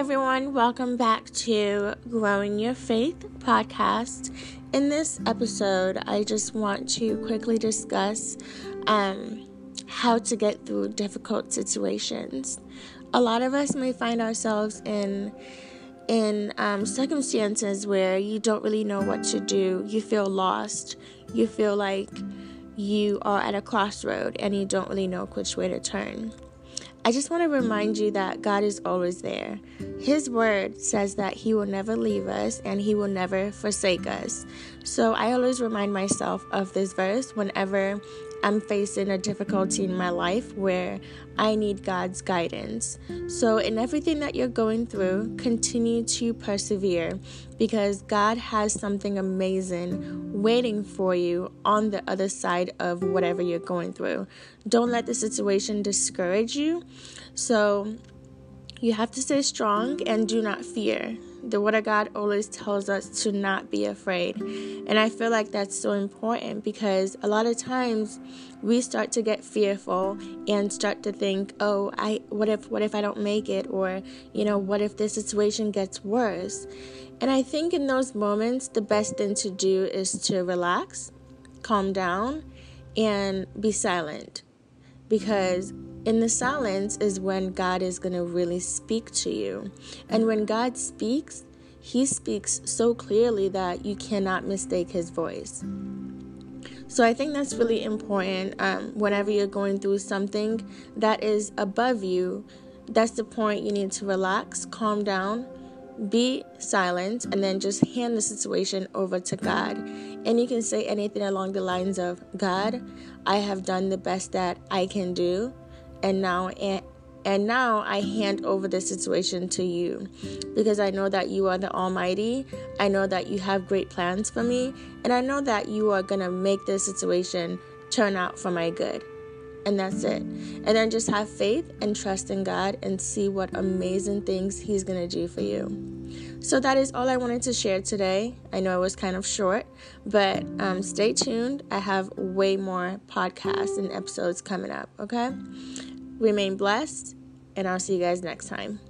everyone. Welcome back to Growing Your Faith podcast. In this episode, I just want to quickly discuss um, how to get through difficult situations. A lot of us may find ourselves in in um, circumstances where you don't really know what to do. You feel lost. You feel like you are at a crossroad and you don't really know which way to turn. I just want to remind you that God is always there. His word says that He will never leave us and He will never forsake us. So I always remind myself of this verse whenever I'm facing a difficulty in my life where I need God's guidance. So, in everything that you're going through, continue to persevere because God has something amazing waiting for you on the other side of whatever you're going through. Don't let the situation discourage you. So, you have to stay strong and do not fear the Word of God always tells us to not be afraid. And I feel like that's so important because a lot of times we start to get fearful and start to think, oh, I what if what if I don't make it? Or, you know, what if this situation gets worse? And I think in those moments the best thing to do is to relax, calm down, and be silent. Because in the silence is when God is going to really speak to you. And when God speaks, He speaks so clearly that you cannot mistake His voice. So I think that's really important um, whenever you're going through something that is above you. That's the point you need to relax, calm down, be silent, and then just hand the situation over to God. And you can say anything along the lines of God, I have done the best that I can do and now and, and now I hand over the situation to you because I know that you are the Almighty. I know that you have great plans for me, and I know that you are going to make this situation turn out for my good. And that's it. And then just have faith and trust in God and see what amazing things He's going to do for you. So that is all I wanted to share today. I know it was kind of short, but um, stay tuned. I have way more podcasts and episodes coming up, okay? Remain blessed, and I'll see you guys next time.